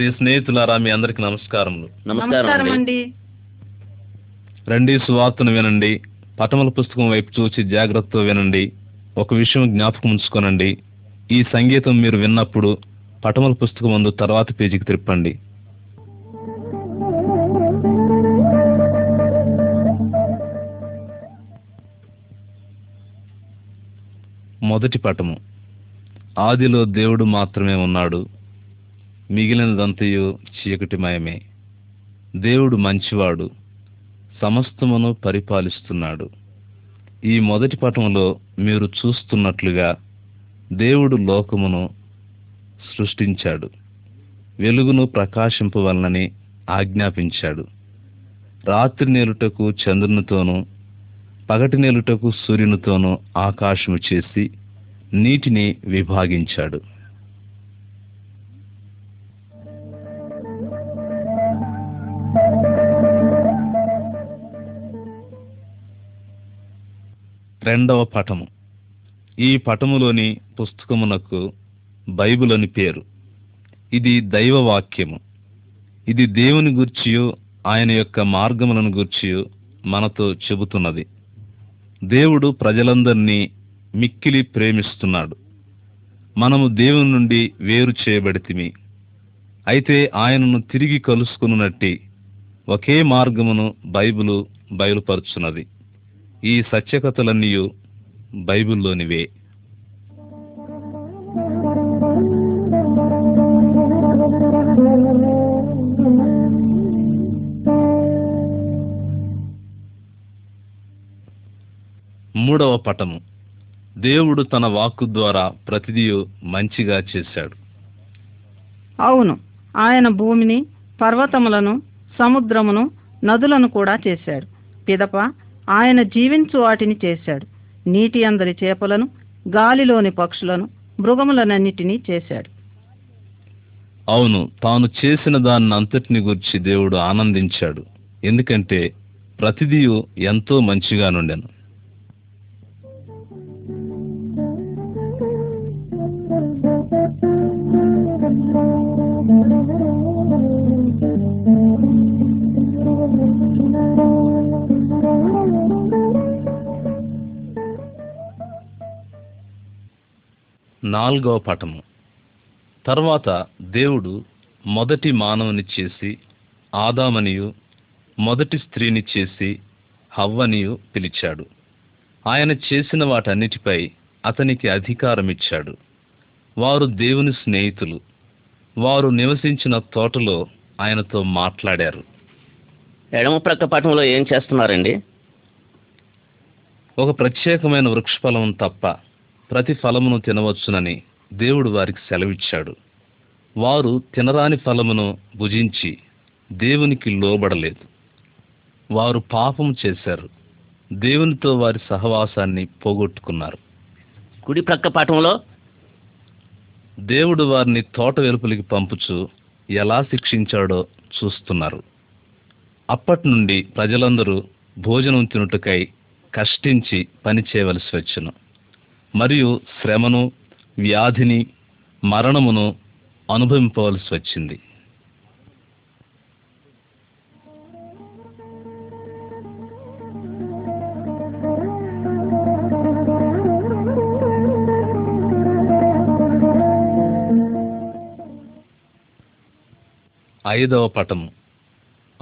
ప్రియ స్నేహితులారా మీ అందరికి నమస్కారములు. నమస్కారం అండి. రండి సువార్తను వినండి. పటముల పుస్తకం వైపు చూసి జాగ్రత్తతో వినండి. ఒక విషయం జ్ఞాపకం ఉంచుకోనండి. ఈ సంగీతం మీరు విన్నప్పుడు పటముల పుస్తకం ముందు తర్వాత పేజీకి తిప్పండి. మొదటి పటము. ఆదిలో దేవుడు మాత్రమే ఉన్నాడు. మిగిలినదంతయు చీకటిమయమే. దేవుడు మంచివాడు సమస్తమును పరిపాలిస్తున్నాడు. ఈ మొదటి పటంలో మీరు చూస్తున్నట్లుగా దేవుడు లోకమును సృష్టించాడు. వెలుగును ప్రకాశింపవలనని ఆజ్ఞాపించాడు. రాత్రి నేలుటకు చంద్రునితోనూ పగటి నేలుటకు సూర్యునితోనూ ఆకాశము చేసి నీటిని విభాగించాడు. రెండవ పటము ఈ పటములోని పుస్తకమునకు బైబుల్ అని పేరు. ఇది దైవ వాక్యము ఇది దేవుని గూర్చియో ఆయన యొక్క మార్గములను గూర్చియో మనతో చెబుతున్నది. దేవుడు ప్రజలందరినీ మిక్కిలి ప్రేమిస్తున్నాడు. మనము దేవుని నుండి వేరు చేయబడితిమి. అయితే ఆయనను తిరిగి కలుసుకున్నట్టి ఒకే మార్గమును బైబిలు బయలుపరుచున్నది. ఈ సత్యకథలన్నీ బైబిల్లోనివే. మూడవ పటము. దేవుడు తన వాక్కు ద్వారా ప్రతిదీ మంచిగా చేశాడు. అవును ఆయన భూమిని పర్వతములను సముద్రమును నదులను కూడా చేశాడు. పిదప ఆయన జీవించు వాటిని చేశాడు. నీటి అందరి చేపలను గాలిలోని పక్షులను మృగములనన్నిటినీ చేశాడు. అవును తాను చేసిన దాన్ని అంతటిని గురించి దేవుడు ఆనందించాడు. ఎందుకంటే ప్రతిదీ ఎంతో మంచిగా నుండెను నాలుగవ పటము తర్వాత దేవుడు మొదటి మానవుని చేసి ఆదామనియు మొదటి స్త్రీని చేసి హవ్వనియు పిలిచాడు. ఆయన చేసిన వాటన్నిటిపై అతనికి అధికారం ఇచ్చాడు వారు దేవుని స్నేహితులు. వారు నివసించిన తోటలో ఆయనతో మాట్లాడారు. ఎడమ ప్రక్క పటంలో ఏం చేస్తున్నారండి? ఒక ప్రత్యేకమైన వృక్షఫలం తప్ప ప్రతి ఫలమును తినవచ్చునని దేవుడు వారికి సెలవిచ్చాడు. వారు తినరాని ఫలమును భుజించి దేవునికి లోబడలేదు. వారు పాపం చేశారు. దేవునితో వారి సహవాసాన్ని పోగొట్టుకున్నారు. కుడి ప్రక్క పటంలో దేవుడు వారిని తోట వెలుపలికి పంపుచు ఎలా శిక్షించాడో చూస్తున్నారు. అప్పటి నుండి ప్రజలందరూ భోజనం తినుటకై కష్టించి పని చేయవలసి వచ్చును. మరియు శ్రమను వ్యాధిని మరణమును అనుభవింపవలసి వచ్చింది. ఐదవ పటము.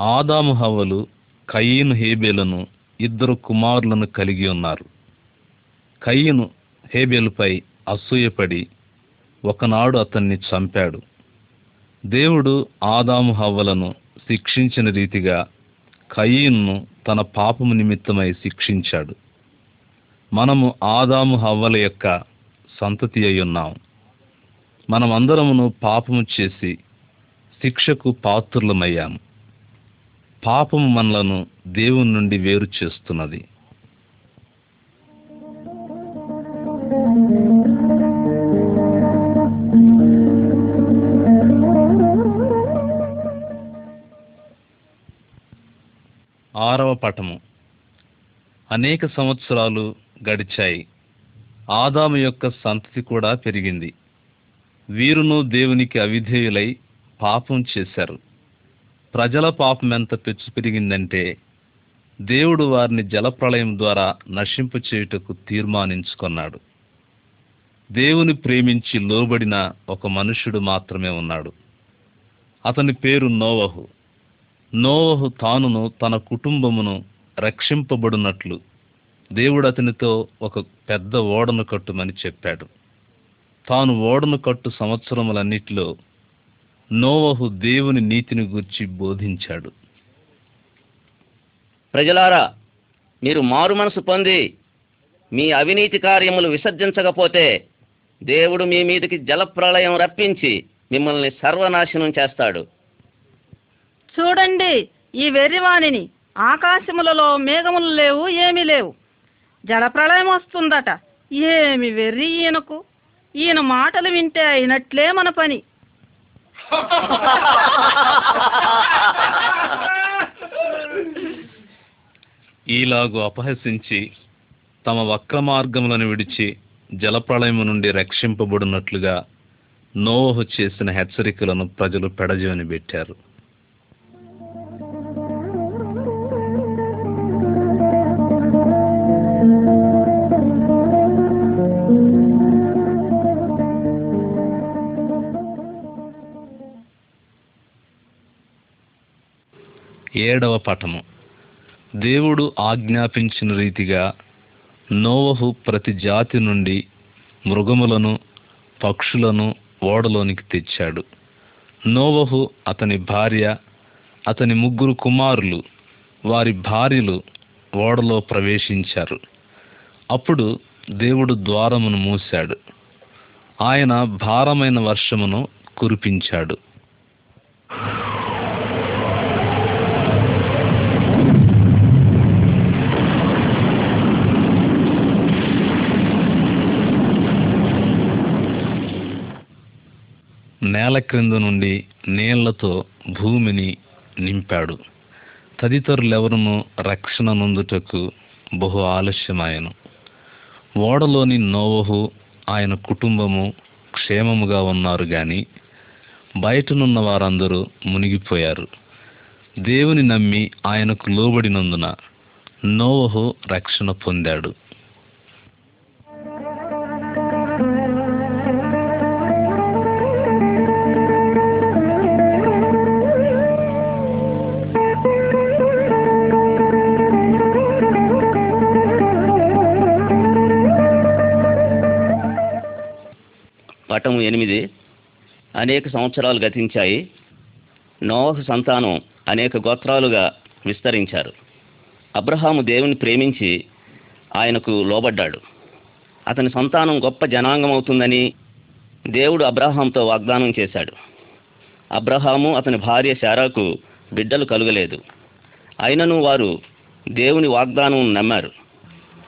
ఆదాము హవ్వలు కయీను హేబేలను ఇద్దరు కుమారులను కలిగి ఉన్నారు. కయ్యను హేబెలుపై అసూయపడి ఒకనాడు అతన్ని చంపాడు. దేవుడు ఆదాము హవ్వలను శిక్షించిన రీతిగా కయ్యను తన పాపము నిమిత్తమై శిక్షించాడు. మనము ఆదాము హవ్వల యొక్క సంతతి అయి ఉన్నాం. మనమందరమును పాపము చేసి శిక్షకు పాత్రులమయ్యాము. పాపము మనలను దేవుని నుండి వేరు చేస్తున్నది. ఆరవ పటము అనేక సంవత్సరాలు గడిచాయి. ఆదాము యొక్క సంతతి కూడా పెరిగింది. వీరును దేవునికి అవిధేయులై పాపం చేశారు. ప్రజల పాపం ఎంత పెచ్చు పెరిగిందంటే దేవుడు వారిని జలప్రళయం ద్వారా నశింపు చేయుటకు తీర్మానించుకున్నాడు. దేవుని ప్రేమించి లోబడిన ఒక మనుష్యుడు మాత్రమే ఉన్నాడు. అతని పేరు నోవహు. నోవహు తానును తన కుటుంబమును రక్షింపబడినట్లు దేవుడు అతనితో ఒక పెద్ద ఓడను కట్టుమని చెప్పాడు. తాను ఓడను కట్టు సంవత్సరములన్నిటిలో నోవహు దేవుని నీతిని గూర్చి బోధించాడు. ప్రజలారా మీరు మారు మనసు పొంది మీ అవినీతి కార్యములు విసర్జించకపోతే దేవుడు మీ మీదకి జలప్రళయం రప్పించి మిమ్మల్ని సర్వనాశనం చేస్తాడు. చూడండి ఈ వెర్రివాణిని. ఆకాశములలో మేఘములు లేవు ఏమీ లేవు. జలప్రళయం వస్తుందట. ఏమి వెర్రి ఈయనకు? ఈయన మాటలు వింటే అయినట్లే మన పని. ఈలాగు అపహసించి తమ వక్ర మార్గములను విడిచి జలప్రళయము నుండి రక్షింపబడినట్లుగా నోవహు చేసిన హెచ్చరికలను ప్రజలు పెడజీవని పెట్టారు. ఏడవ పటము దేవుడు ఆజ్ఞాపించిన రీతిగా నోవహు ప్రతి జాతి నుండి మృగములను పక్షులను ఓడలోనికి తెచ్చాడు. నోవహు అతని భార్య అతని ముగ్గురు కుమారులు వారి భార్యలు ఓడలో ప్రవేశించారు. అప్పుడు దేవుడు ద్వారమును మూశాడు. ఆయన భారమైన వర్షమును కురిపించాడు. నేల క్రింద నుండి నీళ్ళతో భూమిని నింపాడు. తదితరులెవరును రక్షణ నొందుటకు బహు ఆలస్యమాయను. ఓడలోని నోవహు ఆయన కుటుంబము క్షేమముగా ఉన్నారు కానీ బయటనున్న వారందరూ మునిగిపోయారు. దేవుని నమ్మి ఆయనకు లోబడినందున నోవహు రక్షణ పొందాడు. పటము ఎనిమిది. అనేక సంవత్సరాలు గతించాయి. నోహ సంతానం అనేక గోత్రాలుగా విస్తరించారు. అబ్రహాము దేవుని ప్రేమించి ఆయనకు లోబడ్డాడు. అతని సంతానం గొప్ప జనాంగం అవుతుందని దేవుడు అబ్రహాంతో వాగ్దానం చేశాడు. అబ్రహాము అతని భార్య శారాకు బిడ్డలు కలుగలేదు. అయినను వారు దేవుని వాగ్దానం నమ్మారు.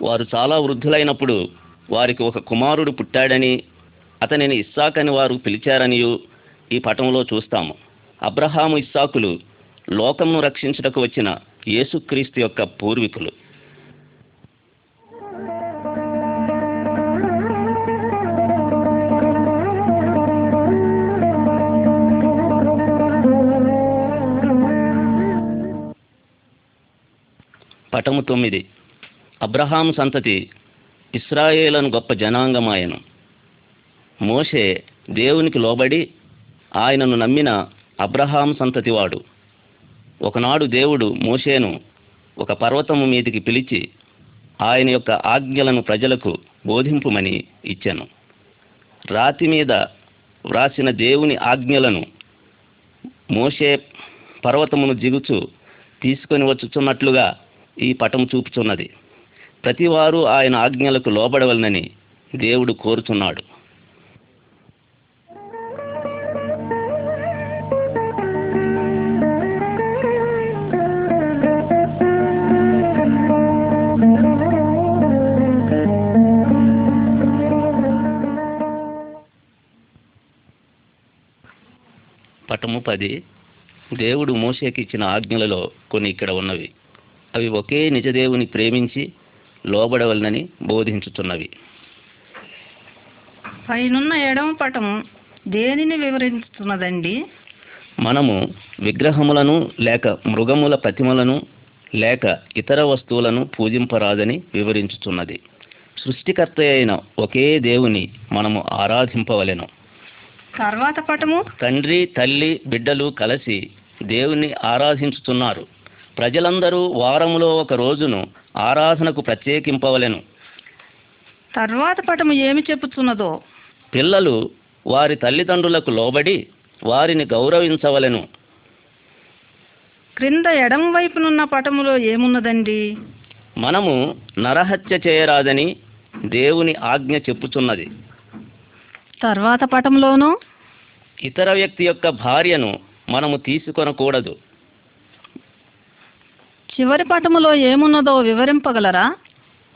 వారు చాలా వృద్ధులైనప్పుడు వారికి ఒక కుమారుడు పుట్టాడని అతనిని ఇస్సాక్ అని వారు పిలిచారనియు ఈ పటంలో చూస్తాము. అబ్రహాము ఇస్సాకులు లోకమును రక్షించుటకు వచ్చిన యేసుక్రీస్తు యొక్క పూర్వీకులు. పటము తొమ్మిది. అబ్రహాము సంతతి ఇస్రాయేలను గొప్ప జనాంగమాయను. మోషే దేవునికి లోబడి ఆయనను నమ్మిన అబ్రహాం సంతతివాడు. ఒకనాడు దేవుడు మోషేను ఒక పర్వతము మీదికి పిలిచి ఆయన యొక్క ఆజ్ఞలను ప్రజలకు బోధింపుమని ఇచ్చాను. రాతి మీద వ్రాసిన దేవుని ఆజ్ఞలను మోషే పర్వతమును జిగుచు తీసుకొని వచ్చుచున్నట్లుగా ఈ పటం చూపుచున్నది. ప్రతివారు ఆయన ఆజ్ఞలకు లోబడవలనని దేవుడు కోరుచున్నాడు. పటము పది. దేవుడు మోసేకి ఇచ్చిన ఆజ్ఞలలో కొన్ని ఇక్కడ ఉన్నవి. అవి ఒకే నిజదేవుని ప్రేమించి లోబడవలనని బోధించుతున్నవి. పైనున్న ఎడమ పటము దేనిని వివరిస్తున్నదండి మనము విగ్రహములను లేక మృగముల ప్రతిమలను లేక ఇతర వస్తువులను పూజింపరాదని వివరించుచున్నది సృష్టికర్త అయిన ఒకే దేవుని మనము ఆరాధింపవలెను. తర్వాత పటము? తండ్రి తల్లి బిడ్డలు కలిసి దేవుని ఆరాధించుతున్నారు. ప్రజలందరూ వారములో ఒక రోజును ఆరాధనకు ప్రత్యేకింపవలెను. తర్వాత పటము ఏమి చెప్పుచున్నదో పిల్లలు వారి తల్లిదండ్రులకు లోబడి వారిని గౌరవించవలెను. క్రింద ఎడమ వైపునున్న పటములో ఏమున్నదండి? మనము నరహత్య చేయరాదని దేవుని ఆజ్ఞ చెప్పుచున్నది. తర్వాత పటంలోనూ ఇతర వ్యక్తి యొక్క భార్యను మనము తీసుకొనకూడదు. చివరి పటములో ఏమున్నదో వివరింపగలరా?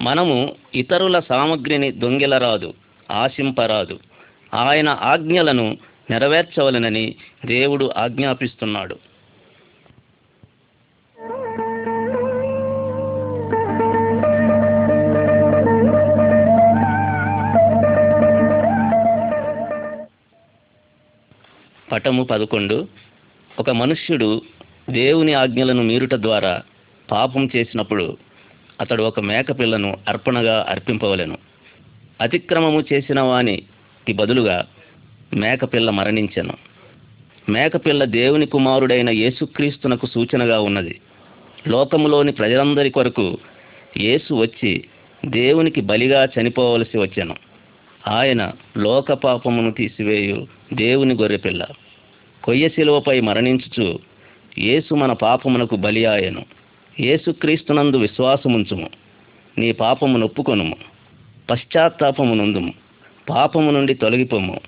మనము ఇతరుల సామగ్రిని దొంగిలరాదు ఆశింపరాదు. ఆయన ఆజ్ఞలను నెరవేర్చవలెనని దేవుడు ఆజ్ఞాపిస్తున్నాడు. పటము పదకొండు. ఒక మనుష్యుడు దేవుని ఆజ్ఞలను మీరుట ద్వారా పాపం చేసినప్పుడు అతడు ఒక మేకపిల్లను అర్పణగా అర్పింపవలెను. అతిక్రమము చేసిన వానికి బదులుగా మేకపిల్ల మరణించెను. మేకపిల్ల దేవుని కుమారుడైన యేసుక్రీస్తునకు సూచనగా ఉన్నది. లోకములోని ప్రజలందరి కొరకు యేసు వచ్చి దేవునికి బలిగా చనిపోవలసి వచ్చాను. ఆయన లోక పాపమును తీసివేయు దేవుని గొర్రెపిల్ల కొయ్య శిలువపై మరణించుచు యేసు మన పాపమునకు బలి ఆయను యేసుక్రీస్తునందు విశ్వాసముంచుము. నీ పాపము నొప్పుకొనుము. పశ్చాత్తాపము నందుము పాపము నుండి తొలగిపోము.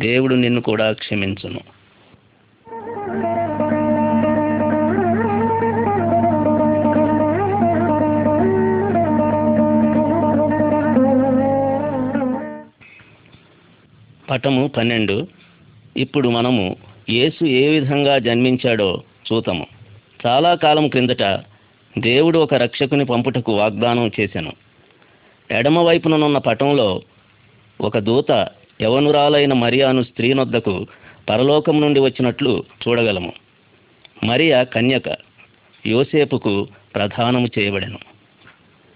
దేవుడు నిన్ను కూడా క్షమించును. పటము పన్నెండు. ఇప్పుడు మనము యేసు ఏ విధంగా జన్మించాడో చూతము. చాలా కాలం క్రిందట దేవుడు ఒక రక్షకుని పంపుటకు వాగ్దానం చేశాను ఎడమ వైపుననున్న పటంలో ఒక దూత యవనురాలైన మరియాను స్త్రీనొద్దకు పరలోకం నుండి వచ్చినట్లు చూడగలము. మరియా కన్యక యోసేపుకు ప్రధానము చేయబడెను.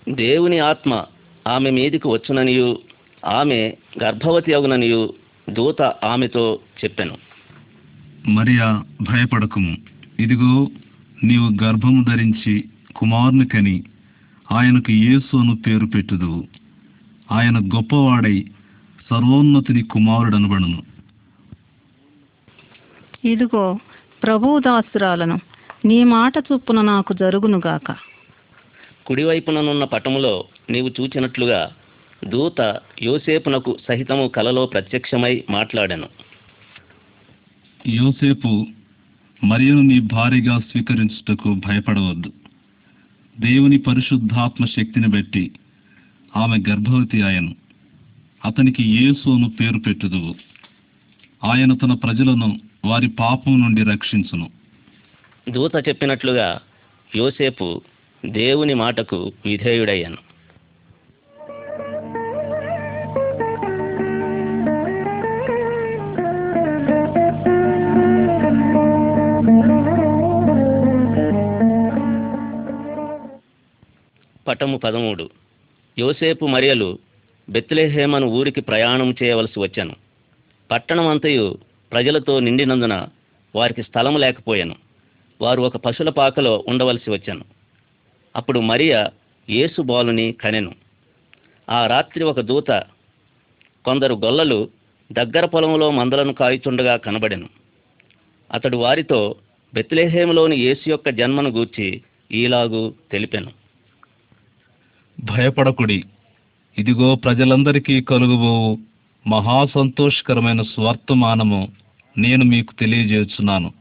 దేవుని ఆత్మ ఆమె మీదికి వచ్చుననియు ఆమె గర్భవతి అగుననియు దూత ఆమెతో చెప్పెను. మరియా భయపడకుము. ఇదిగో నీవు గర్భము ధరించి కుమారుని కని ఆయనకు యేసు అను పేరు పెట్టుదు. ఆయన గొప్పవాడై సర్వోన్నతిని కుమారుడనబడును. ఇదిగో ప్రభువు దాసురాలను నీ మాట చొప్పున నాకు జరుగునుగాక. కుడివైపుననున్న పటములో నీవు చూచినట్లుగా దూత యోసేపునకు సహితము కలలో ప్రత్యక్షమై మాట్లాడెను. యోసేపు మరియను నీ భార్యగా స్వీకరించుటకు భయపడవద్దు. దేవుని పరిశుద్ధాత్మ శక్తిని బట్టి ఆమె గర్భవతి ఆయను అతనికి యేసు అను పేరు పెట్టుదువు. ఆయన తన ప్రజలను వారి పాపం నుండి రక్షించును. దూత చెప్పినట్లుగా యోసేపు దేవుని మాటకు విధేయుడయ్యాను. పటము పదమూడు. యోసేపు మరియలు బెత్లెహేమను ఊరికి ప్రయాణం చేయవలసి వచ్చాను. పట్టణమంతయు ప్రజలతో నిండినందున వారికి స్థలము లేకపోయాను. వారు ఒక పశుల పాకలో ఉండవలసి వచ్చాను. అప్పుడు మరియ యేసు బాలుని కనెను. ఆ రాత్రి ఒక దూత కొందరు గొల్లలు దగ్గర పొలంలో మందలను కాయుచుండగా కనబడెను. అతడు వారితో బెత్లెహేములోని యేసు యొక్క జన్మను గూర్చి ఈలాగు తెలిపెను. భయపడకుడి. ఇదిగో ప్రజలందరికీ కలుగుబోవు. మహా సంతోషకరమైన స్వర్తమానము నేను మీకు తెలియజేస్తున్నాను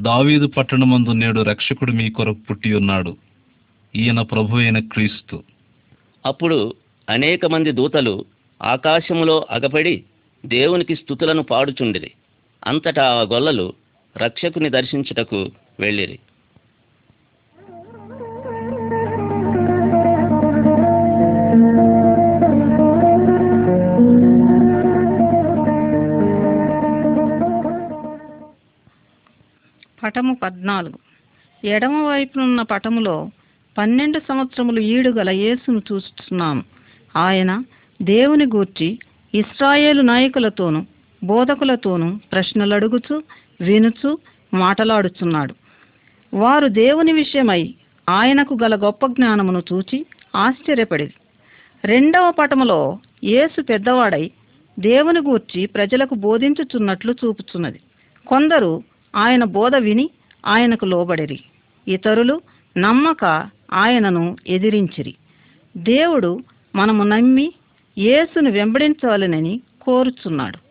దావీదు పట్టణమందు నేడు రక్షకుడు మీ కొరకు పుట్టి ఉన్నాడు. ఈయన ప్రభు అయిన క్రీస్తు. అప్పుడు అనేక మంది దూతలు ఆకాశములో అగపడి దేవునికి స్థుతులను పాడుచుండిరి. అంతటా ఆ గొల్లలు రక్షకుని దర్శించుటకు వెళ్ళిరి. పటము పద్నాలుగు. ఎడమ వైపునున్న పటములో పన్నెండు సంవత్సరములు ఈడుగల యేసును చూస్తున్నాం ఆయన దేవుని గూర్చి ఇస్రాయేలు నాయకులతోనూ బోధకులతోనూ ప్రశ్నలు అడుగుచు వినుచు మాటలాడుచున్నాడు. వారు దేవుని విషయమై ఆయనకు గల గొప్ప జ్ఞానమును చూచి ఆశ్చర్యపడిరి. రెండవ పటములో యేసు పెద్దవాడై దేవుని గూర్చి ప్రజలకు బోధించుచున్నట్లు చూపుచున్నది. కొందరు ఆయన బోధ విని ఆయనకు లోబడిరి. ఇతరులు నమ్మక ఆయనను ఎదిరించిరి. దేవుడు మనము నమ్మి యేసును వెంబడించాలనని కోరుచున్నాడు.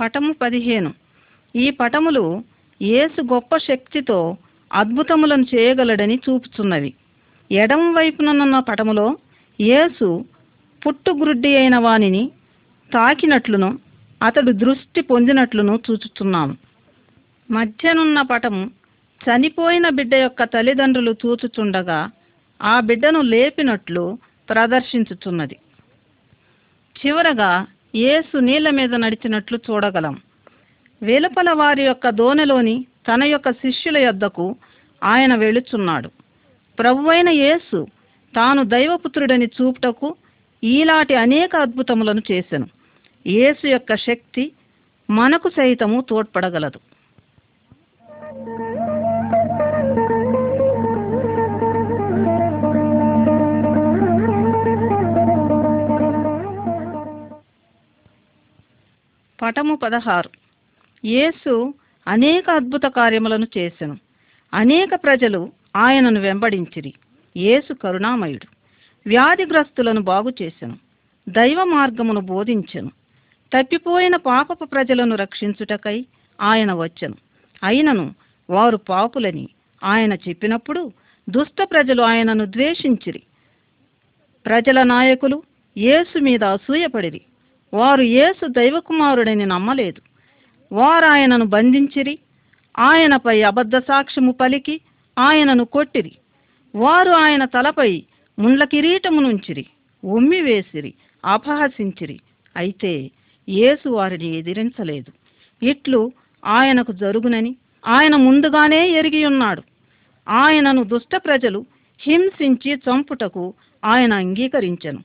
పటము పదిహేను. ఈ పటములు యేసు గొప్ప శక్తితో అద్భుతములను చేయగలడని చూపుచున్నవి ఎడమ వైపుననున్న పటములో యేసు పుట్టుగ్రుడ్డి అయిన వానిని తాకినట్లును అతడు దృష్టి పొందినట్లును చూచుచున్నాము. మధ్యనున్న పటము చనిపోయిన బిడ్డ యొక్క తల్లిదండ్రులు చూచుచుండగా ఆ బిడ్డను లేపినట్లు ప్రదర్శించుచున్నది. చివరగా యేసు నీళ్ళ మీద నడిచినట్లు చూడగలం. వెలుపల వారి యొక్క దోనెలోని తన యొక్క శిష్యుల యొద్దకు ఆయన వెళుచున్నాడు. ప్రభువైన యేసు తాను దైవపుత్రుడని చూపుటకు ఈలాంటి అనేక అద్భుతములను చేసెను. యేసు యొక్క శక్తి మనకు సైతము తోడ్పడగలదు. పటము పదహారు. యేసు అనేక అద్భుత కార్యములను చేసెను. అనేక ప్రజలు ఆయనను వెంబడించిరి. యేసు కరుణామయుడు. వ్యాధిగ్రస్తులను బాగు చేసెను. దైవ మార్గమును బోధించెను. తప్పిపోయిన పాపపు ప్రజలను రక్షించుటకై ఆయన వచ్చెను. అయినను వారు పాపులని ఆయన చెప్పినప్పుడు దుష్ట ప్రజలు ఆయనను ద్వేషించిరి. ప్రజల నాయకులు యేసు మీద అసూయపడిరి. వారు యేసు దైవకుమారుడని నమ్మలేదు. వారు ఆయనను బంధించిరి. ఆయనపై అబద్ధ సాక్ష్యము పలికి ఆయనను కొట్టిరి. వారు ఆయన తలపై ముండ్ల కిరీటమునుంచిరి ఉమ్మి వేసిరి అపహసించిరి. అయితే యేసు వారిని ఎదిరించలేదు. ఇట్లు ఆయనకు జరుగునని ఆయన ముందుగానే ఎరిగి ఉన్నాడు ఆయనను దుష్ట ప్రజలు హింసించి చంపుటకు ఆయన అంగీకరించెను.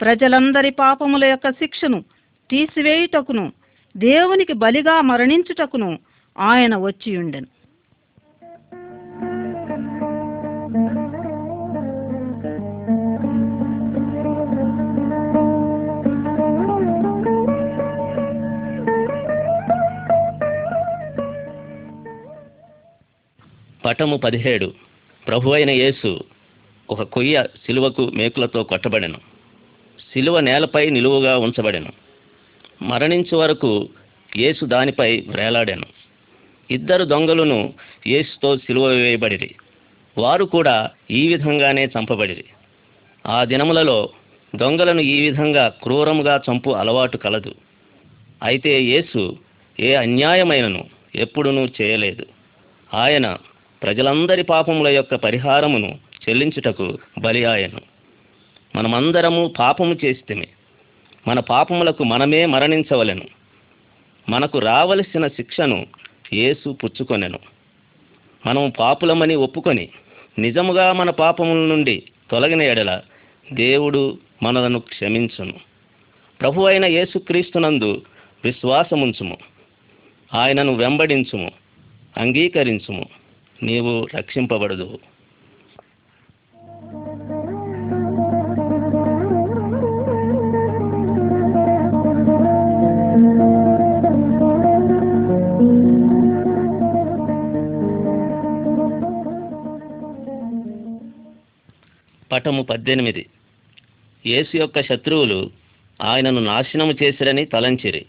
ప్రజలందరి పాపముల యొక్క శిక్షను తీసివేయుటకును దేవునికి బలిగా మరణించుటకును ఆయన వచ్చియుండెను. పటము పదిహేడు. ప్రభు అయిన యేసు ఒక కొయ్య సిలువకు మేకులతో కొట్టబడెను. సిలువ నేలపై నిలువుగా ఉంచబడెను. మరణించే వరకు యేసు దానిపై వేలాడాను. ఇద్దరు దొంగలను యేసుతో సిలువ వేయబడిరి. వారు కూడా ఈ విధంగానే చంపబడిరి. ఆ దినములలో దొంగలను ఈ విధంగా క్రూరముగా చంపు అలవాటు కలదు. అయితే యేసు ఏ అన్యాయమైనను ఎప్పుడునూ చేయలేదు. ఆయన ప్రజలందరి పాపముల యొక్క పరిహారమును చెల్లించుటకు బలి ఆయను మనమందరము పాపము చేస్తేమే. మన పాపములకు మనమే మరణించవలెను. మనకు రావలసిన శిక్షను యేసు పుచ్చుకొనెను. మనం పాపులమని ఒప్పుకొని నిజముగా మన పాపముల నుండి తొలగిన ఎడల దేవుడు మనలను క్షమించును. ప్రభు అయిన యేసుక్రీస్తునందు విశ్వాసముంచుము. ఆయనను వెంబడించుము అంగీకరించుము. నీవు రక్షింపబడదు పటము పద్దెనిమిది. యేసు యొక్క శత్రువులు ఆయనను నాశనము చేసిరని తలంచిరి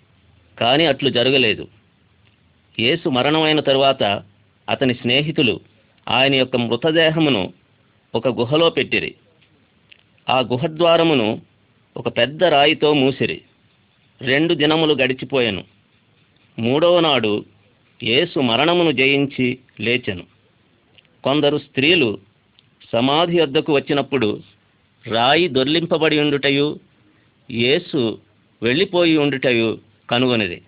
కానీ అట్లు జరగలేదు. యేసు మరణమైన తరువాత అతని స్నేహితులు ఆయన యొక్క మృతదేహమును ఒక గుహలో పెట్టిరి. ఆ గుహద్వారమును ఒక పెద్ద రాయితో మూసిరి. రెండు దినములు గడిచిపోయాను. మూడవ నాడు యేసు మరణమును జయించి లేచెను. కొందరు స్త్రీలు సమాధి వద్దకు వచ్చినప్పుడు రాయి దొర్లింపబడి ఉండుటయు యేసు వెళ్ళిపోయి ఉండుటయు కనుగొనిది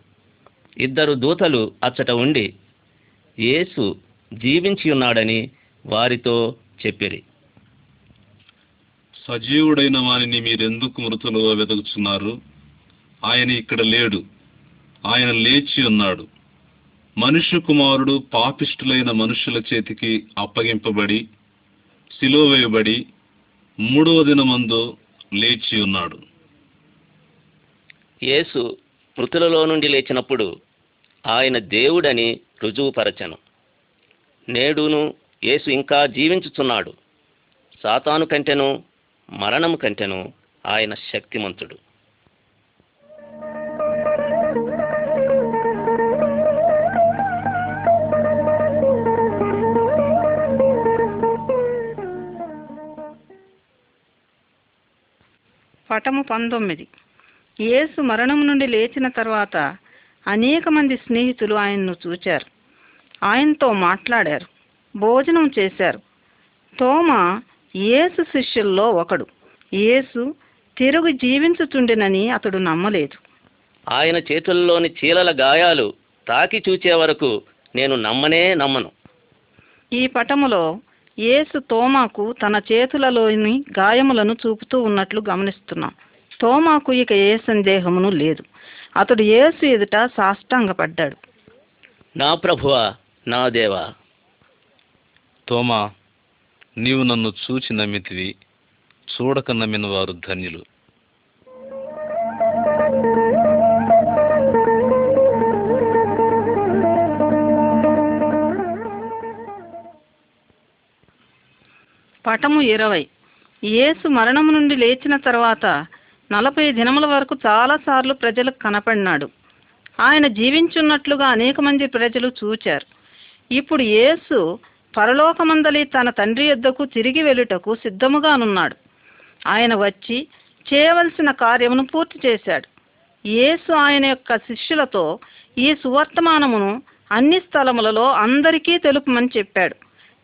ఇద్దరు దూతలు అచ్చట ఉండి యేసు జీవించి ఉన్నాడని వారితో చెప్పిరి. సజీవుడైన వారిని మీరెందుకు మృతులుగా వెతుకుతున్నారు ఆయన ఇక్కడ లేడు. ఆయన లేచి ఉన్నాడు. మనుష్య కుమారుడు పాపిష్టులైన మనుషుల చేతికి అప్పగింపబడి సిలువ వేయబడి మూడవ దినమందు లేచి ఉన్నాడు. యేసు మృతులలో నుండి లేచినప్పుడు ఆయన దేవుడని రుజువుపరచను. నేడును యేసు ఇంకా జీవించుచున్నాడు. సాతాను కంటెను మరణము కంటెను ఆయన శక్తిమంతుడు. పటము పంతొమ్మిది. యేసు మరణం నుండి లేచిన తర్వాత అనేక మంది స్నేహితులు ఆయన్ను చూచారు. ఆయనతో మాట్లాడారు. భోజనం చేశారు. తోమ యేసు శిష్యుల్లో ఒకడు. యేసు తిరుగు జీవించుచుండెనని అతడు నమ్మలేదు. ఆయన చేతుల్లోని చీలల గాయాలు తాకి చూచే వరకు నేను నమ్మనే నమ్మను. ఈ పటములో యేసు తోమాకు తన చేతులలోని గాయములను చూపుతూ ఉన్నట్లు గమనిస్తున్నాం. తోమాకు ఇక ఏ సందేహమును లేదు. అతడు యేసు ఎదుట సాష్టాంగపడ్డాడు. నా ప్రభువా నా దేవా. తోమా నీవు నన్ను చూచి నమ్మితివి చూడక నమ్మిన వారు ధన్యులు. పటము ఇరవై. యేసు మరణము నుండి లేచిన తర్వాత నలభై దినముల వరకు చాలాసార్లు ప్రజలకు కనపడినాడు. ఆయన జీవించున్నట్లుగా అనేక మంది ప్రజలు చూచారు. ఇప్పుడు యేసు పరలోకమందలి తన తండ్రి యొద్దకు తిరిగి వెళ్ళుటకు సిద్ధముగానున్నాడు. ఆయన వచ్చి చేయవలసిన కార్యమును పూర్తి చేశాడు. యేసు ఆయన యొక్క శిష్యులతో ఈ సువర్తమానమును అన్ని స్థలములలో అందరికీ తెలుపమని చెప్పాడు.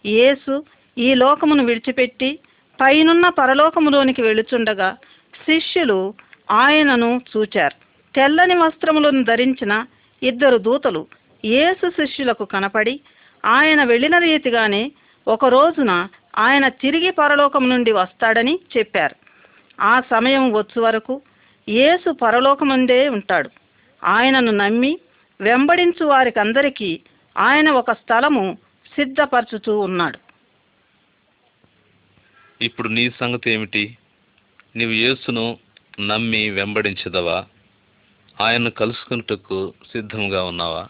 యేసు ఈ లోకమును విడిచిపెట్టి పైనున్న పరలోకములోనికి వెళుచుండగా శిష్యులు ఆయనను చూచారు. తెల్లని వస్త్రములను ధరించిన ఇద్దరు దూతలు యేసు శిష్యులకు కనపడి ఆయన వెళ్ళిన రీతిగానే ఒక రోజున ఆయన తిరిగి పరలోకం నుండి వస్తాడని చెప్పారు. ఆ సమయం వచ్చు వరకు యేసు పరలోకముందే ఉంటాడు. ఆయనను నమ్మి వెంబడించు వారికందరికీ ఆయన ఒక స్థలము సిద్ధపరచుతూ ఉన్నాడు. ఇప్పుడు నీ సంగతి ఏమిటి? నీవు యేసును నమ్మి వెంబడించదవా? ఆయన్ను కలుసుకున్నట్టుకు సిద్ధంగా ఉన్నావా?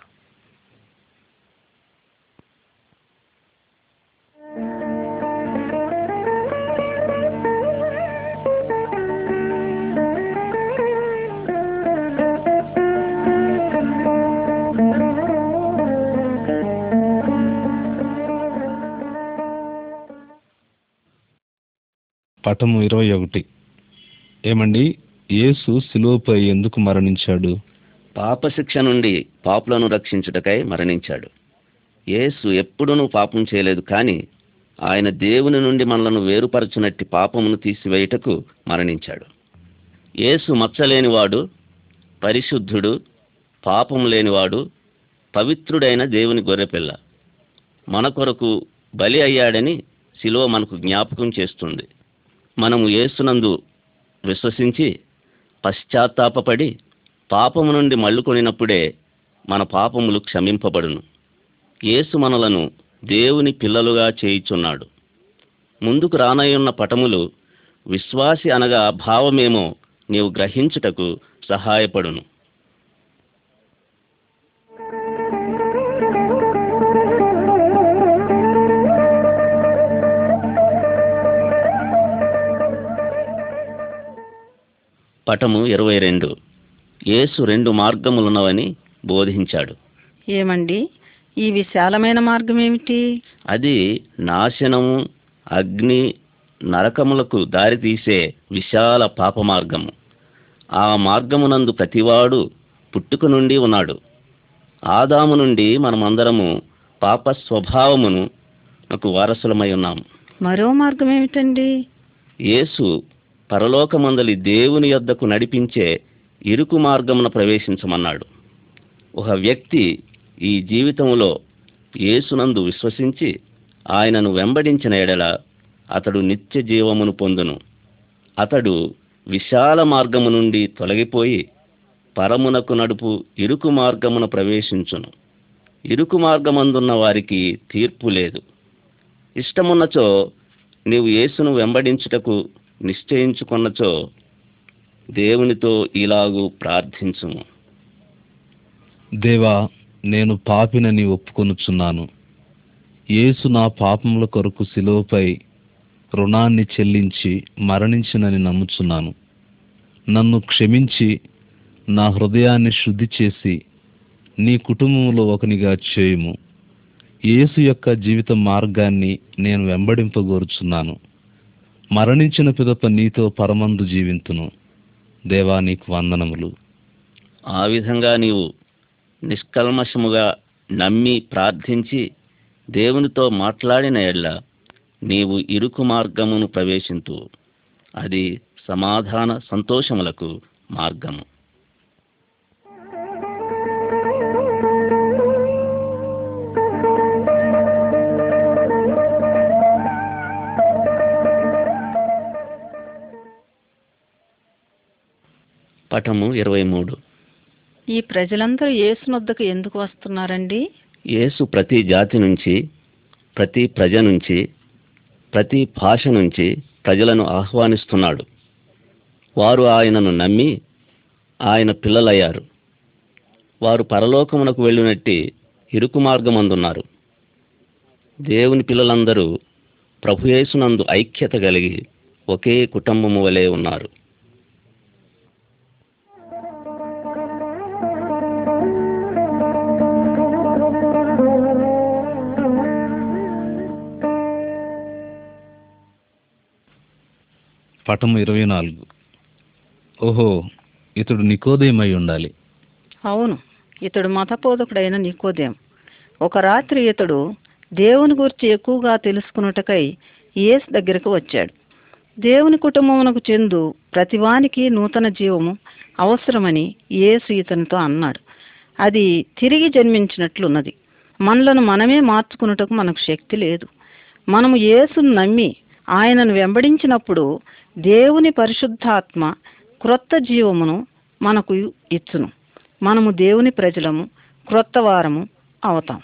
పటము ఇరవై ఒకటి. ఏమండి? యేసు శిలువపై ఎందుకు మరణించాడు? పాపశిక్ష నుండి పాపులను రక్షించుటకై మరణించాడు. యేసు ఎప్పుడూ పాపం చేయలేదు కానీ ఆయన దేవుని నుండి మనలను వేరుపరచునట్టి పాపమును తీసివేయుటకు మరణించాడు. యేసు మచ్చలేనివాడు పరిశుద్ధుడు పాపము లేనివాడు పవిత్రుడైన దేవుని గొర్రెపిల్ల మన కొరకు బలి అయ్యాడని శిలువ మనకు జ్ఞాపకం చేస్తుంది. మనము ఏసునందు విశ్వసించి పశ్చాత్తాపపడి పాపము నుండి మళ్ళుకొనినప్పుడే మన పాపములు క్షమింపబడును. యేసు మనలను దేవుని పిల్లలుగా చేయుచున్నాడు. ముందుకు రానయ్యున్న పటములు విశ్వాసి అనగా భావమేమో నీవు గ్రహించుటకు సహాయపడును. పటము ఇరవై రెండు. యేసు రెండు మార్గములున్నవని బోధించాడు. ఏమండి? ఈ విశాలమైన మార్గం ఏమిటి అది నాశనము అగ్ని నరకములకు దారితీసే విశాల పాప మార్గము ఆ మార్గమునందు ప్రతివాడు పుట్టుక నుండి ఉన్నాడు. ఆదాము నుండి మనమందరము పాప స్వభావమును నాకు వారసులమై ఉన్నాము మరో మార్గం ఏమిటండి యేసు పరలోకమందలి దేవుని యొద్దకు నడిపించే ఇరుకు మార్గమున ప్రవేశించమన్నాడు. ఒక వ్యక్తి ఈ జీవితంలో యేసునందు విశ్వసించి ఆయనను వెంబడించిన ఎడల అతడు నిత్య జీవమును పొందును. అతడు విశాల మార్గము నుండి తొలగిపోయి పరమునకు నడుపు ఇరుకు మార్గమున ప్రవేశించును. ఇరుకు మార్గమందున్న వారికి తీర్పు లేదు. ఇష్టమున్నచో నీవు యేసును వెంబడించుటకు నిశ్చయించుకున్నచో దేవునితో ఇలాగూ ప్రార్థించుము. దేవా నేను పాపినని ఒప్పుకొనుచున్నాను. యేసు నా పాపముల కొరకు శిలువపై రుణాన్ని చెల్లించి మరణించినని నమ్ముచున్నాను. నన్ను క్షమించి నా హృదయాన్ని శుద్ధి చేసి నీ కుటుంబంలో ఒకనిగా చేయుము. యేసు యొక్క జీవిత మార్గాన్ని నేను వెంబడింపగోరుచున్నాను. మరణించిన పిదప నీతో పరమందు జీవింతును. దేవా నీకు వందనములు. ఆ విధంగా నీవు నిష్కల్మషముగా నమ్మి ప్రార్థించి దేవునితో మాట్లాడిన ఎడ్ల నీవు ఇరుకు మార్గమును ప్రవేశింతు అది సమాధాన సంతోషములకు మార్గము. పటము ఇరవై మూడు. ఈ ప్రజలందరూ యేసునొద్దకు ఎందుకు వస్తున్నారండి? యేసు ప్రతి జాతి నుంచి ప్రతి ప్రజ నుంచి ప్రతి భాష నుంచి ప్రజలను ఆహ్వానిస్తున్నాడు. వారు ఆయనను నమ్మి ఆయన పిల్లలయ్యారు. వారు పరలోకమునకు వెళ్ళినట్టి ఇరుకు మార్గమందున్నారు దేవుని పిల్లలందరూ ప్రభుయేసునందు ఐక్యత కలిగి ఒకే కుటుంబము వలె ఉన్నారు. పటము ఇరవై నాలుగు. ఓహో ఇతడు నికోదేమై ఉండాలి. అవును ఇతడు మతబోధకుడైన నికోదయం ఒక రాత్రి ఇతడు దేవుని గురించి ఎక్కువగా తెలుసుకున్నటకై యేసు దగ్గరకు వచ్చాడు. దేవుని కుటుంబమునకు చెందు ప్రతివానికి నూతన జీవము అవసరమని యేసు ఇతనితో అన్నాడు. అది తిరిగి జన్మించినట్లున్నది. మనలను మనమే మార్చుకున్నటకు మనకు శక్తి లేదు. మనము యేసును నమ్మి ఆయనను వెంబడించినప్పుడు దేవుని పరిశుద్ధాత్మ క్రొత్త జీవమును మనకు ఇచ్చును. మనము దేవుని ప్రజలము క్రొత్త వారము అవుతాం.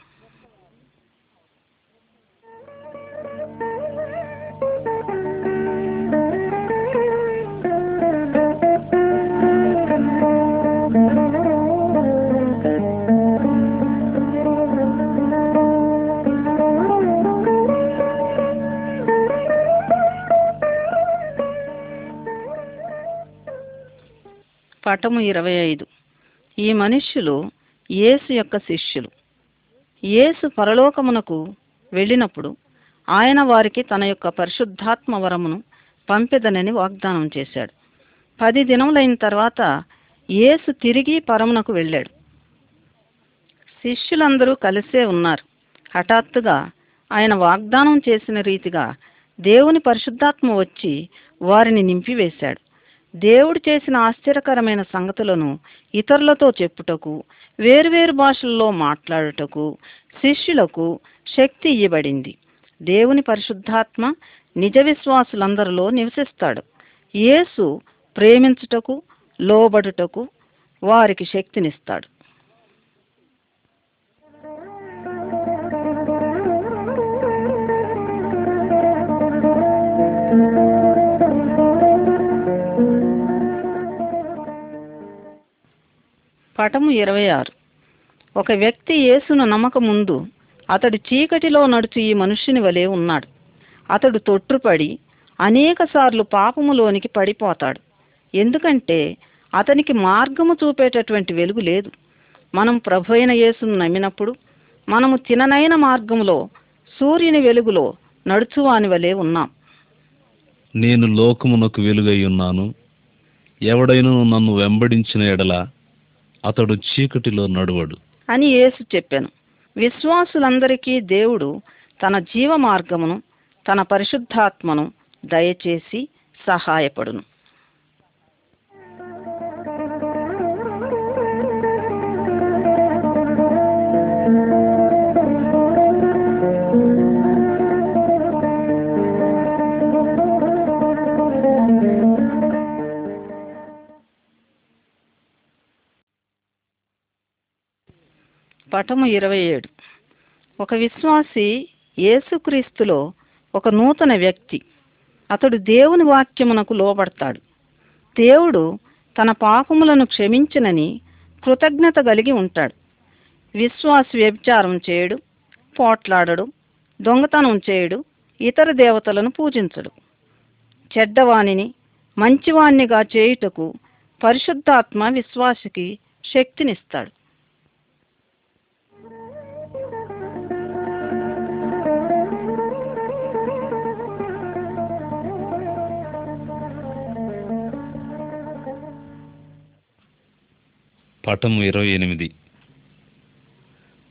పటము ఇరవై ఐదు. ఈ మనుష్యులు యేసు యొక్క శిష్యులు. యేసు పరలోకమునకు వెళ్ళినప్పుడు ఆయన వారికి తన యొక్క పరిశుద్ధాత్మ వరమును పంపెదనని వాగ్దానం చేశాడు. పది దినములైన తర్వాత యేసు తిరిగి పరమునకు వెళ్ళాడు. శిష్యులందరూ కలిసే ఉన్నారు. హఠాత్తుగా ఆయన వాగ్దానం చేసిన రీతిగా దేవుని పరిశుద్ధాత్మ వచ్చి వారిని నింపివేశాడు. దేవుడు చేసిన ఆశ్చర్యకరమైన సంగతులను ఇతరులతో చెప్పుటకు వేర్వేరు భాషల్లో మాట్లాడుటకు శిష్యులకు శక్తి ఇవ్వబడింది. దేవుని పరిశుద్ధాత్మ నిజ విశ్వాసులందరిలో నివసిస్తాడు. యేసు ప్రేమించుటకు లోబడుటకు వారికి శక్తినిస్తాడు. పటము ఇరవై ఆరు. ఒక వ్యక్తి యేసును నమ్మకముందు అతడు చీకటిలో నడుచు ఈ మనుష్యుని వలె ఉన్నాడు. అతడు తొట్టుపడి అనేకసార్లు పాపములోనికి పడిపోతాడు. ఎందుకంటే అతనికి మార్గము చూపేటటువంటి వెలుగు లేదు. మనం ప్రభు అయిన యేసును నమ్మినప్పుడు మనము తిననైన మార్గములో సూర్యుని వెలుగులో నడుచువాని వలె ఉన్నాం. నేను లోకమునకు వెలుగై ఉన్నాను. ఎవడైనను నన్ను వెంబడించిన ఎడల అతడు చీకటిలో నడువడు. అని యేసు చెప్పాను. విశ్వాసులందరికీ దేవుడు తన జీవ మార్గమును తన పరిశుద్ధాత్మను దయచేసి సహాయపడును. పటము ఇరవై ఏడు. ఒక విశ్వాసి యేసుక్రీస్తులో ఒక నూతన వ్యక్తి. అతడు దేవుని వాక్యమునకు లోబడతాడు. దేవుడు తన పాపములను క్షమించినని కృతజ్ఞత కలిగి ఉంటాడు. విశ్వాసి వ్యభిచారం చేయడు పోట్లాడడు దొంగతనం చేయడు ఇతర దేవతలను పూజించడు. చెడ్డవానిని మంచివాణ్ణిగా చేయుటకు పరిశుద్ధాత్మ విశ్వాసికి శక్తినిస్తాడు. పటము ఇరవై ఎనిమిది.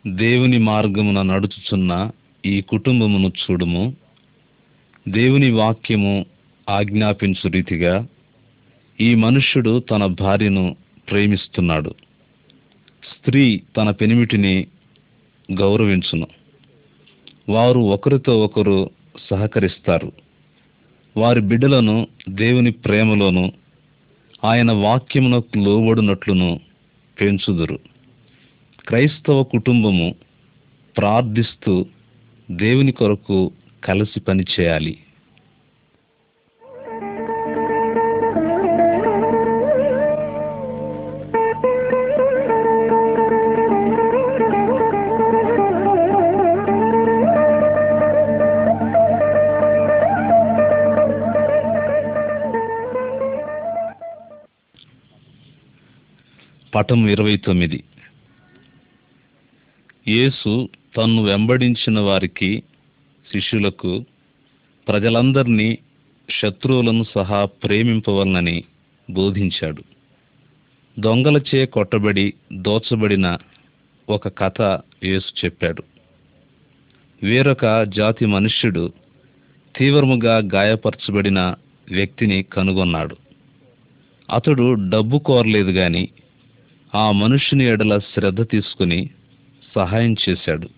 దేవుని మార్గమున నడుచుచున్న ఈ కుటుంబమును చూడుము. దేవుని వాక్యము ఆజ్ఞాపించు రీతిగా ఈ మనుష్యుడు తన భార్యను ప్రేమిస్తున్నాడు. స్త్రీ తన పెనిమిటిని గౌరవించును. వారు ఒకరితో ఒకరు సహకరిస్తారు. వారి బిడ్డలను దేవుని ప్రేమలోను ఆయన వాక్యమునకు లోబడినట్లును పెంచుదురు. క్రైస్తవ కుటుంబము ప్రార్థిస్తూ దేవుని కొరకు కలిసి పనిచేయాలి పటం ఇరవై తొమ్మిది యేసు తన్ను వెంబడించిన వారికి శిష్యులకు ప్రజలందరినీ శత్రువులను సహా ప్రేమింపవలనని బోధించాడు. దొంగలచే కొట్టబడి దోచబడిన ఒక కథ యేసు చెప్పాడు. వేరొక జాతి మనుష్యుడు తీవ్రముగా గాయపరచబడిన వ్యక్తిని కనుగొన్నాడు. అతడు డబ్బు కోరలేదు గాని ఆ మనుషుని ఎడల శ్రద్ధ తీసుకుని సహాయం చేశాడు.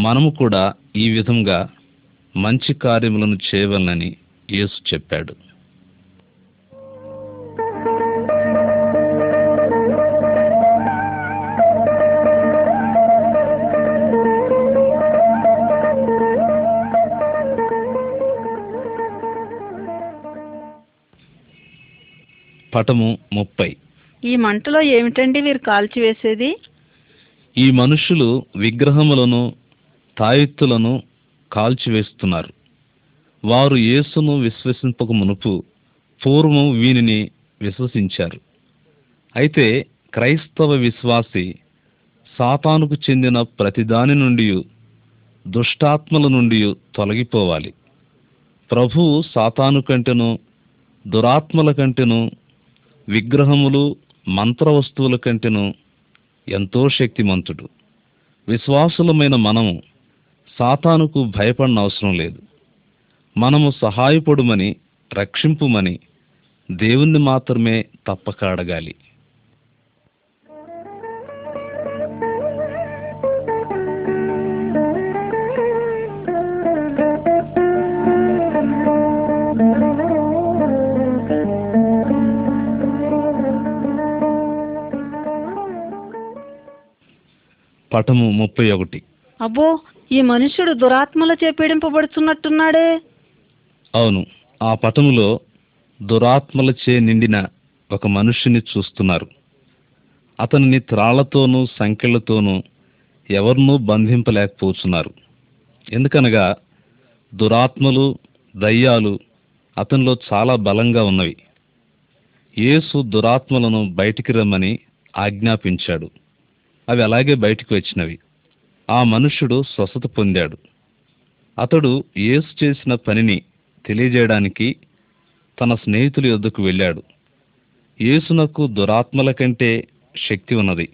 మనము కూడా ఈ విధంగా మంచి కార్యములను చేయవలనని యేసు చెప్పాడు. పటము ముప్పై. ఈ మంటలో ఏమిటండి వీరు కాల్చివేసేది? ఈ మనుషులు విగ్రహములను తాయెత్తులను కాల్చివేస్తున్నారు. వారు యేసును విశ్వసింపక మునుపు పూర్వం వీనిని విశ్వసించారు. అయితే క్రైస్తవ విశ్వాసి సాతానుకు చెందిన ప్రతిదాని నుండి దుష్టాత్మల నుండి తొలగిపోవాలి. ప్రభువు సాతాను కంటెను దురాత్మల కంటెను విగ్రహములు మంత్ర వస్తువుల కంటేను ఎంతో శక్తిమంతుడు. విశ్వాసులమైన మనము సాతానుకు భయపడిన అవసరం లేదు. మనము సహాయపడుమని రక్షింపుమని దేవుణ్ణి మాత్రమే తప్పక అడగాలి. పటము ముప్పై ఒకటి. అబ్బో ఈ మనుష్యుడు దురాత్మలచే పీడింపబడుతున్నట్టున్నాడే అవును ఆ పటములో దురాత్మలచే నిండిన ఒక మనుష్యుని చూస్తున్నారు. అతనిని త్రాళ్ళతోనూ సంకెళ్ళతోనూ ఎవరినూ బంధింపలేకపోతున్నారు. ఎందుకనగా దురాత్మలు దయ్యాలు అతనిలో చాలా బలంగా ఉన్నవి. యేసు దురాత్మలను బయటికి రమ్మని ఆజ్ఞాపించాడు. అవి అలాగే బయటికి వచ్చినవి. ఆ మనుష్యుడు స్వస్థత పొందాడు. అతడు యేసు చేసిన పనిని తెలియజేయడానికి తన స్నేహితుల యొద్దకు వెళ్ళాడు. యేసునకు దురాత్మల కంటే శక్తి ఉన్నది.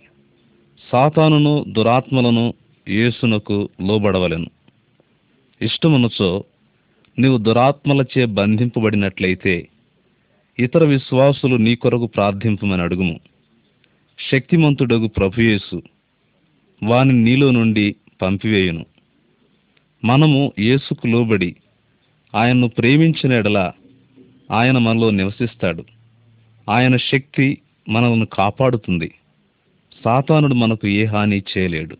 సాతానును దురాత్మలను యేసునకు లోబడవలెను. ఇష్టమునచో నీవు దురాత్మలచే బంధింపబడినట్లయితే ఇతర విశ్వాసులు నీ కొరకు ప్రార్థింపమని అడుగుము. శక్తిమంతుడగు ప్రభుయేసు వాని నీలో నుండి పంపివేయును. మనము యేసుకు లోబడి ఆయన్ను ప్రేమించిన ఎడల ఆయన మనలో నివసిస్తాడు. ఆయన శక్తి మనల్ని కాపాడుతుంది. సాతానుడు మనకు ఏ హాని చేయలేడు.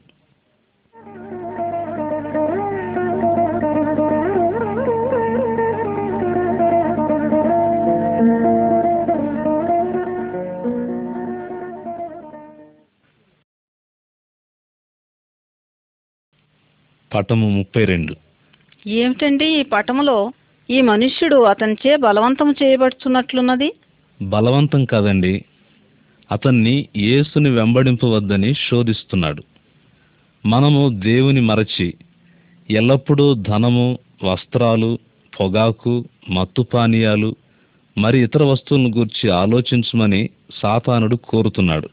పటము ముప్పై రెండు. ఏమిటండి ఈ పటములో ఈ మనుష్యుడు అతనిచే బలవంతం చేయబడుచున్నట్లున్నది? బలవంతం కాదండి. అతన్ని యేసుని వెంబడింపవద్దని శోధిస్తున్నాడు. మనము దేవుని మరచి ఎల్లప్పుడూ ధనము వస్త్రాలు పొగాకు మత్తు పానీయాలు మరి ఇతర వస్తువులను గూర్చి ఆలోచించమని సాతానుడు కోరుతున్నాడు.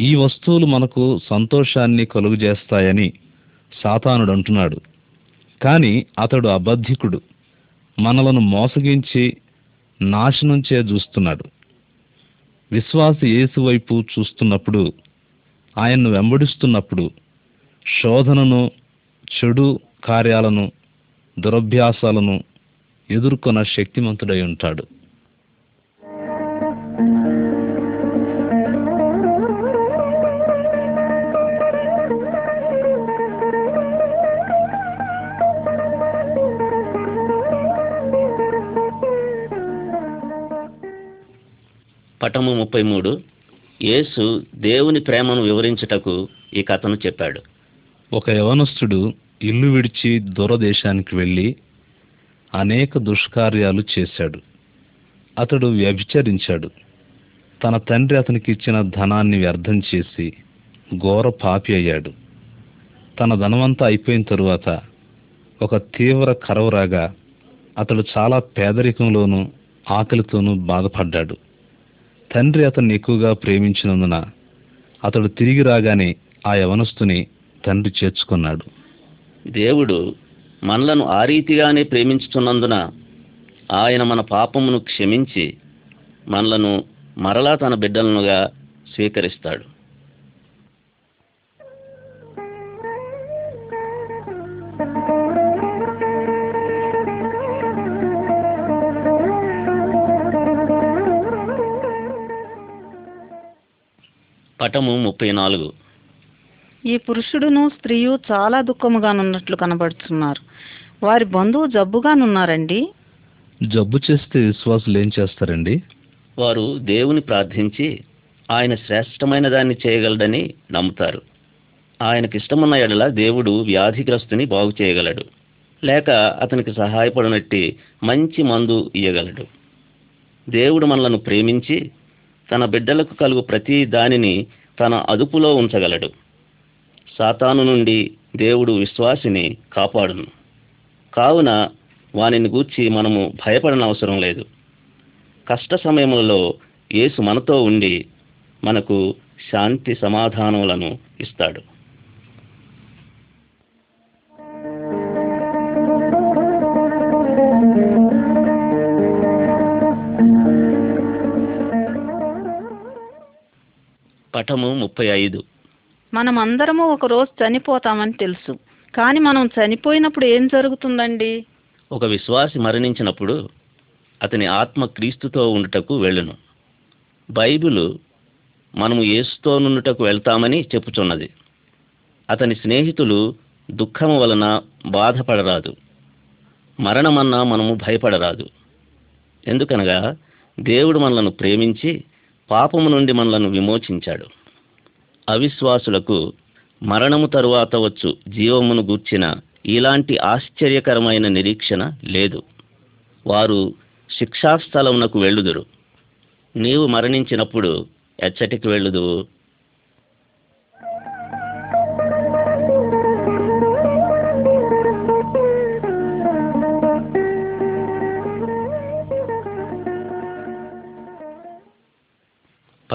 ఈ వస్తువులు మనకు సంతోషాన్ని కలుగజేస్తాయని సాతానుడు అంటున్నాడు కానీ అతడు అబద్ధికుడు. మనలను మోసగించి నాశనం చే చూస్తున్నాడు విశ్వాసి యేసు వైపు చూస్తున్నప్పుడు ఆయన్ను వెంబడిస్తున్నప్పుడు శోధనను చెడు కార్యాలను దురభ్యాసాలను ఎదుర్కొన్న శక్తిమంతుడై ఉంటాడు. పటము ముప్పై మూడు యేసు దేవుని ప్రేమను వివరించుటకు ఈ కథను చెప్పాడు. ఒక యవనస్తుడు ఇల్లు విడిచి దూరదేశానికి వెళ్ళి అనేక దుష్కార్యాలు చేశాడు. అతడు వ్యభిచరించాడు. తన తండ్రి అతనికి ఇచ్చిన ధనాన్ని వ్యర్థం చేసి ఘోర పాపి అయ్యాడు. తన ధనమంతా అయిపోయిన తరువాత ఒక తీవ్ర కరవు రాగా అతడు చాలా పేదరికంలోనూ ఆకలితోనూ బాధపడ్డాడు. తండ్రి అతన్ని ఎక్కువగా ప్రేమించినందున అతడు తిరిగి రాగానే ఆ యవనస్తుని తండ్రి చేర్చుకున్నాడు. దేవుడు మనలను ఆ రీతిగానే ప్రేమించుతున్నందున ఆయన మన పాపమును క్షమించి మనలను మరలా తన బిడ్డలనుగా స్వీకరిస్తాడు. పటము ముప్పై నాలుగు. ఈ పురుషుడును స్త్రీయు చాలా దుఃఖముగానున్నట్లు కనబడుతున్నారు వారి బంధువు జబ్బుగానున్నారండి? జబ్బు చేస్తే విశ్వాసులు ఏం చేస్తారండి? వారు దేవుని ప్రార్థించి ఆయన శ్రేష్టమైన దాన్ని చేయగలడని నమ్ముతారు. ఆయనకి ఇష్టమున్న ఎడల దేవుడు వ్యాధిగ్రస్తుని బాగు చేయగలడు. లేక అతనికి సహాయపడినట్టి మంచి మందు ఇయ్యగలడు. దేవుడు మనలను ప్రేమించి తన బిడ్డలకు కలుగు ప్రతి దానిని తన అదుపులో ఉంచగలడు. సాతాను నుండి దేవుడు విశ్వాసిని కాపాడును. కావున వానిని గూర్చి మనము భయపడనవసరం లేదు. కష్ట సమయములలో యేసు మనతో ఉండి మనకు శాంతి సమాధానములను ఇస్తాడు. పటము ముప్పై ఐదు. మనమందరము ఒక రోజు చనిపోతామని తెలుసు. కానీ మనం చనిపోయినప్పుడు ఏం జరుగుతుందండి? ఒక విశ్వాసి మరణించినప్పుడు అతని ఆత్మ క్రీస్తుతో ఉండుటకు వెళ్ళును. బైబిలు మనము యేసుతో నుండుటకు వెళ్తామని చెప్పుచున్నది. అతని స్నేహితులు దుఃఖము వలన బాధపడరాదు. మరణమన్నా మనము భయపడరాదు. ఎందుకనగా దేవుడు మనలను ప్రేమించి పాపము నుండి మనలను విమోచించాడు. అవిశ్వాసులకు మరణము తరువాత వచ్చు జీవమును గూర్చిన ఇలాంటి ఆశ్చర్యకరమైన నిరీక్షణ లేదు. వారు శిక్షాస్థలమునకు వెళ్ళుదురు. నీవు మరణించినప్పుడు ఎచ్చటికి వెళ్ళుదువు.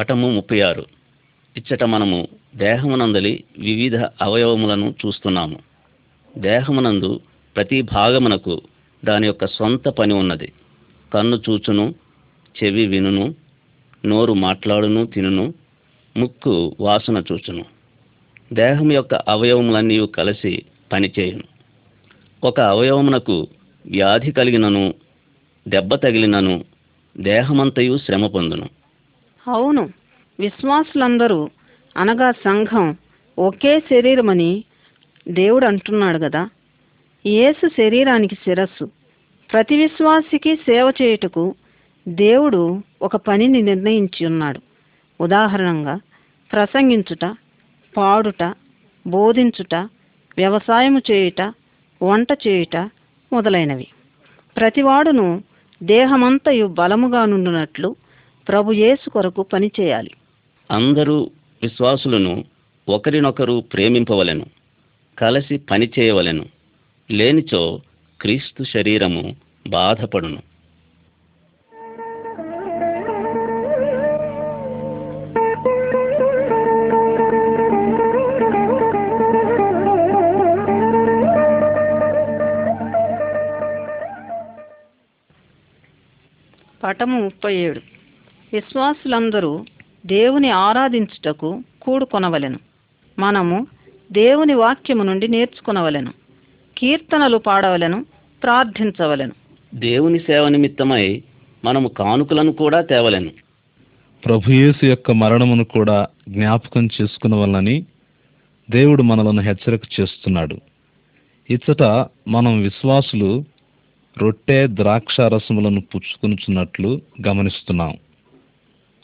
పటము ముప్పై ఆరు. ఇచ్చట మనము దేహమునందలి వివిధ అవయవములను చూస్తున్నాము. దేహమునందు ప్రతి భాగమునకు దాని యొక్క సొంత పని ఉన్నది. కన్ను చూచును చెవి వినును నోరు మాట్లాడును తినును ముక్కు వాసన చూచును. దేహం యొక్క అవయవములన్నీ కలిసి పనిచేయును. ఒక అవయవమునకు వ్యాధి కలిగినను దెబ్బ తగిలినను దేహమంతయు శ్రమ పొందును. అవును. విశ్వాసులందరూ అనగా సంఘం ఒకే శరీరమని దేవుడు అంటున్నాడు కదా యేసు శరీరానికి శిరస్సు. ప్రతి విశ్వాసికి సేవ చేయుటకు దేవుడు ఒక పనిని నిర్ణయించి ఉన్నాడు. ఉదాహరణంగా ప్రసంగించుట పాడుట బోధించుట వ్యవసాయము చేయుట వంట చేయుట మొదలైనవి. ప్రతివాడును దేహమంతయు బలముగా నుండునట్లు ప్రభు యేసు కొరకు పనిచేయాలి అందరూ విశ్వాసులను ఒకరినొకరు ప్రేమింపవలెను కలిసి పనిచేయవలెను లేనిచో క్రీస్తు శరీరము బాధపడును. పటము ముప్పై ఏడు. విశ్వాసులందరూ దేవుని ఆరాధించుటకు కూడుకొనవలెను. మనము దేవుని వాక్యము నుండి నేర్చుకొనవలెను. కీర్తనలు పాడవలెను ప్రార్థించవలెను. దేవుని సేవ నిమిత్తమై మనము కానుకలను కూడా తేవలెను. ప్రభుయేసు యొక్క మరణమును కూడా జ్ఞాపకం చేసుకునవలనని దేవుడు మనలను హెచ్చరిక చేస్తున్నాడు. ఇచ్చట మనం విశ్వాసులు రొట్టె ద్రాక్ష రసములను పుచ్చుకొనుచున్నట్లు గమనిస్తున్నాం.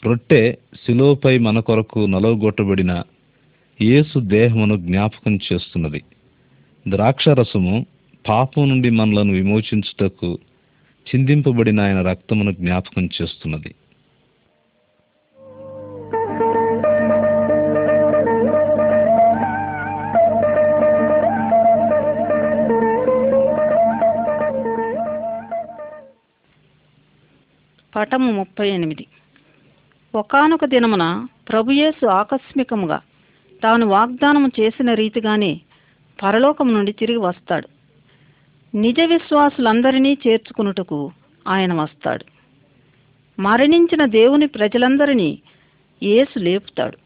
రొట్టె శిలోపై మన కొరకు నలవగొట్టబడిన యేసు దేహమును జ్ఞాపకం చేస్తున్నది. ద్రాక్షరసము పాపం నుండి మనలను విమోచించుటకు చిందింపబడిన ఆయన రక్తమును జ్ఞాపకం చేస్తున్నది. పటము ముప్పై ఎనిమిది. ఒకానొక దినమున ప్రభుయేసు ఆకస్మికముగా తాను వాగ్దానము చేసిన రీతిగానే పరలోకం నుండి తిరిగి వస్తాడు. నిజ విశ్వాసులందరినీ చేర్చుకున్నటకు ఆయన వస్తాడు. మరణించిన దేవుని ప్రజలందరినీ యేసు లేపుతాడు.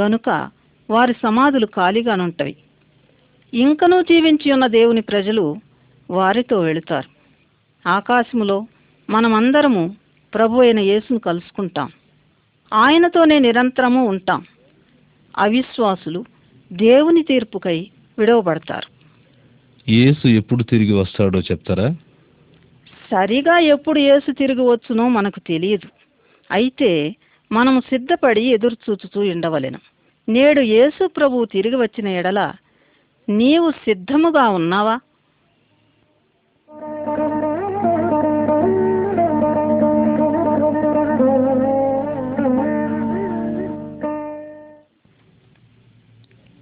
గనుక వారి సమాధులు ఖాళీగానుంటవి ఇంకనూ జీవించి ఉన్న దేవుని ప్రజలు వారితో వెళుతారు. ఆకాశములో మనమందరము ప్రభు అయిన యేసును కలుసుకుంటాం. ఆయనతోనే నిరంతరము ఉంటాం. అవిశ్వాసులు దేవుని తీర్పుకై విడవబడతారు. యేసు ఎప్పుడు తిరిగి వస్తాడో చెప్తారా? సరిగా ఎప్పుడు యేసు తిరిగి వచ్చునో మనకు తెలియదు. అయితే మనము సిద్ధపడి ఎదురు చూచుతూ ఉండవలెను. నేడు యేసు ప్రభువు తిరిగి వచ్చిన ఎడల నీవు సిద్ధముగా ఉన్నావా?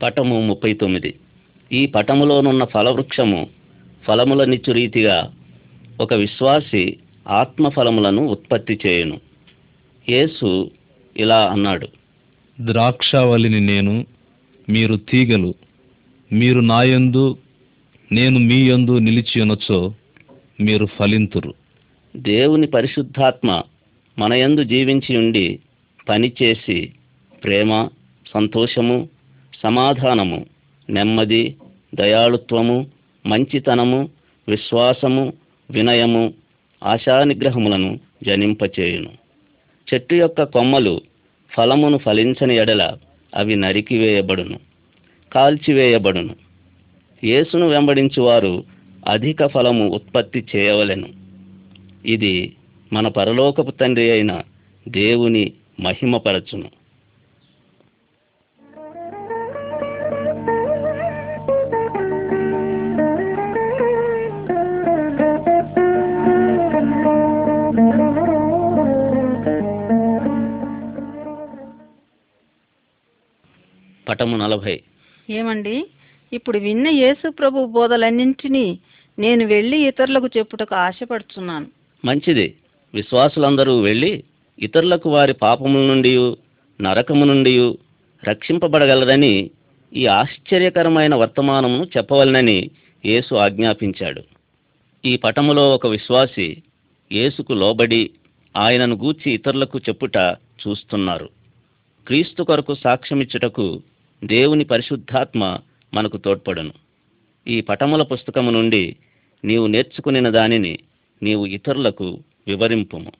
పటము ముప్పై తొమ్మిది. ఈ పటములోనున్న ఫలవృక్షము ఫలములనిచ్చు రీతిగా ఒక విశ్వాసి ఆత్మఫలములను ఉత్పత్తి చేయును. యేసు ఇలా అన్నాడు ద్రాక్షావళిని నేను మీరు తీగలు మీరు నాయందు నేను మీ యందు నిలిచియునచో మీరు ఫలింతురు. దేవుని పరిశుద్ధాత్మ మనయందు జీవించి ఉండి పనిచేసి ప్రేమ సంతోషము సమాధానము నెమ్మది దయాళుత్వము మంచితనము విశ్వాసము వినయము ఆశానిగ్రహములను జనింపచేయును. చెట్టు యొక్క కొమ్మలు ఫలమును ఫలించని ఎడల అవి నరికివేయబడును కాల్చివేయబడును. యేసును వెంబడించువారు అధిక ఫలము ఉత్పత్తి చేయవలెను. ఇది మన పరలోకపు తండ్రి అయిన దేవుని మహిమపరచును. పటము నలభై. ఏమండి? ఇప్పుడు విన్న యేసు ప్రభు బోధలన్నింటినీ నేను వెళ్ళి ఇతరులకు చెప్పుటకు ఆశపడుచున్నాను. మంచిది. విశ్వాసులందరూ వెళ్ళి ఇతరులకు వారి పాపముల నుండి నరకము నుండి రక్షింపబడగలరని ఈ ఆశ్చర్యకరమైన వర్తమానమును చెప్పవలనని యేసు ఆజ్ఞాపించాడు. ఈ పటములో ఒక విశ్వాసి యేసుకు లోబడి ఆయనను గూర్చి ఇతరులకు చెప్పుట చూస్తున్నారు. క్రీస్తు కొరకు సాక్ష్యమిచ్చుటకు దేవుని పరిశుద్ధాత్మ మనకు తోడ్పడను. ఈ పటముల పుస్తకము నుండి నీవు నేర్చుకునిన దానిని నీవు ఇతరులకు వివరింపుము.